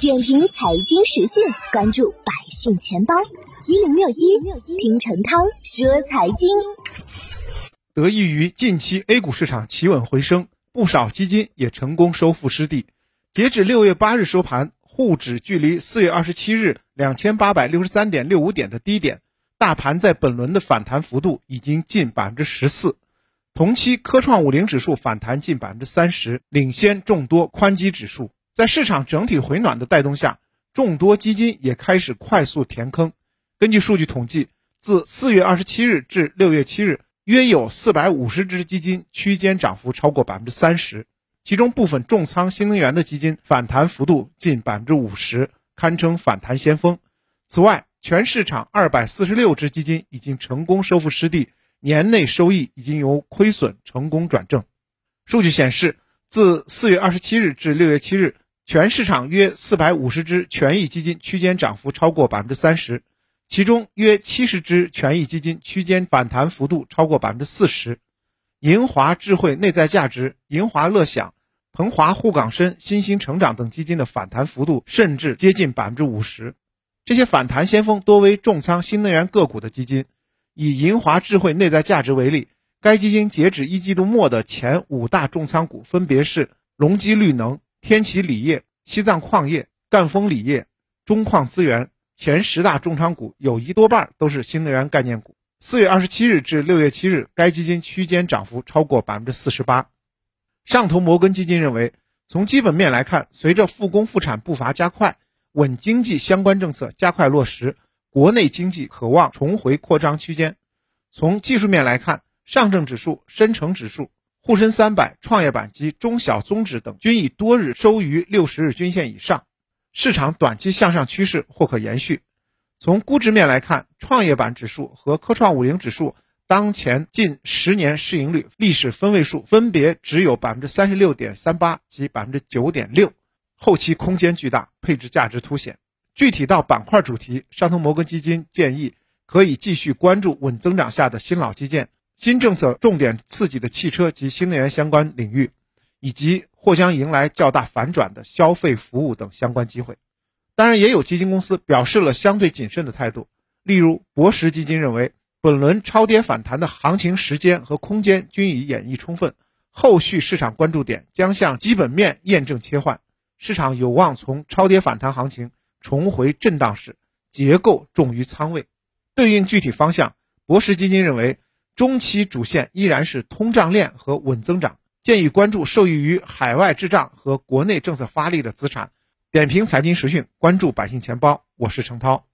点评财经时讯，关注百姓钱包一零六一，听陈涛说财经。得益于近期 A 股市场企稳回升，不少基金也成功收复失地。截止六月八日收盘，沪指距离四月二十七日两千八百六十三点六五点的低点，大盘在本轮的反弹幅度已经近百分之十四。同期科创五零指数反弹近百分之三十，领先众多宽基指数。在市场整体回暖的带动下，众多基金也开始快速填坑。根据数据统计，自四月二十七日至六月七日，约有四百五十只基金区间涨幅超过百分之三十，其中部分重仓新能源的基金反弹幅度近百分之五十，堪称反弹先锋。此外，全市场二百四十六只基金已经成功收复失地，年内收益已经由亏损成功转正。数据显示，自四月二十七日至六月七日。全市场约四百五十只权益基金区间涨幅超过百分之三十，其中约七十只权益基金区间反弹幅度超过百分之四十。银华智慧内在价值、银华乐享、鹏华沪港深、新兴成长等基金的反弹幅度甚至接近百分之五十。这些反弹先锋多为重仓新能源个股的基金。以银华智慧内在价值为例，该基金截止一季度末的前五大重仓股分别是隆基绿能。天齐锂业、西藏矿业、赣锋锂业、中矿资源前十大重仓股有一多半都是新能源概念股。四月二十七日至六月七日，该基金区间涨幅超过百分之四十八。上投摩根基金认为，从基本面来看，随着复工复产步伐加快，稳经济相关政策加快落实，国内经济可望重回扩张区间。从技术面来看，上证指数、深成指数。沪深三百、创业板及中小综指等均已多日收于六十日均线以上，市场短期向上趋势或可延续。从估值面来看，创业板指数和科创五零指数当前近十年市盈率历史分位数分别只有百分之三十六点三八及百分之九点六，后期空间巨大，配置价值凸显。具体到板块主题，上投摩根基金建议可以继续关注稳增长下的新老基建。新政策重点刺激的汽车及新能源相关领域，以及或将迎来较大反转的消费服务等相关机会。当然，也有基金公司表示了相对谨慎的态度。例如，博时基金认为，本轮超跌反弹的行情时间和空间均已演绎充分，后续市场关注点将向基本面验证切换，市场有望从超跌反弹行情重回震荡市，结构重于仓位。对应具体方向，博时基金认为。中期主线依然是通胀链和稳增长，建议关注受益于海外滞胀和国内政策发力的资产。点评财经时讯，关注百姓钱包，我是程涛。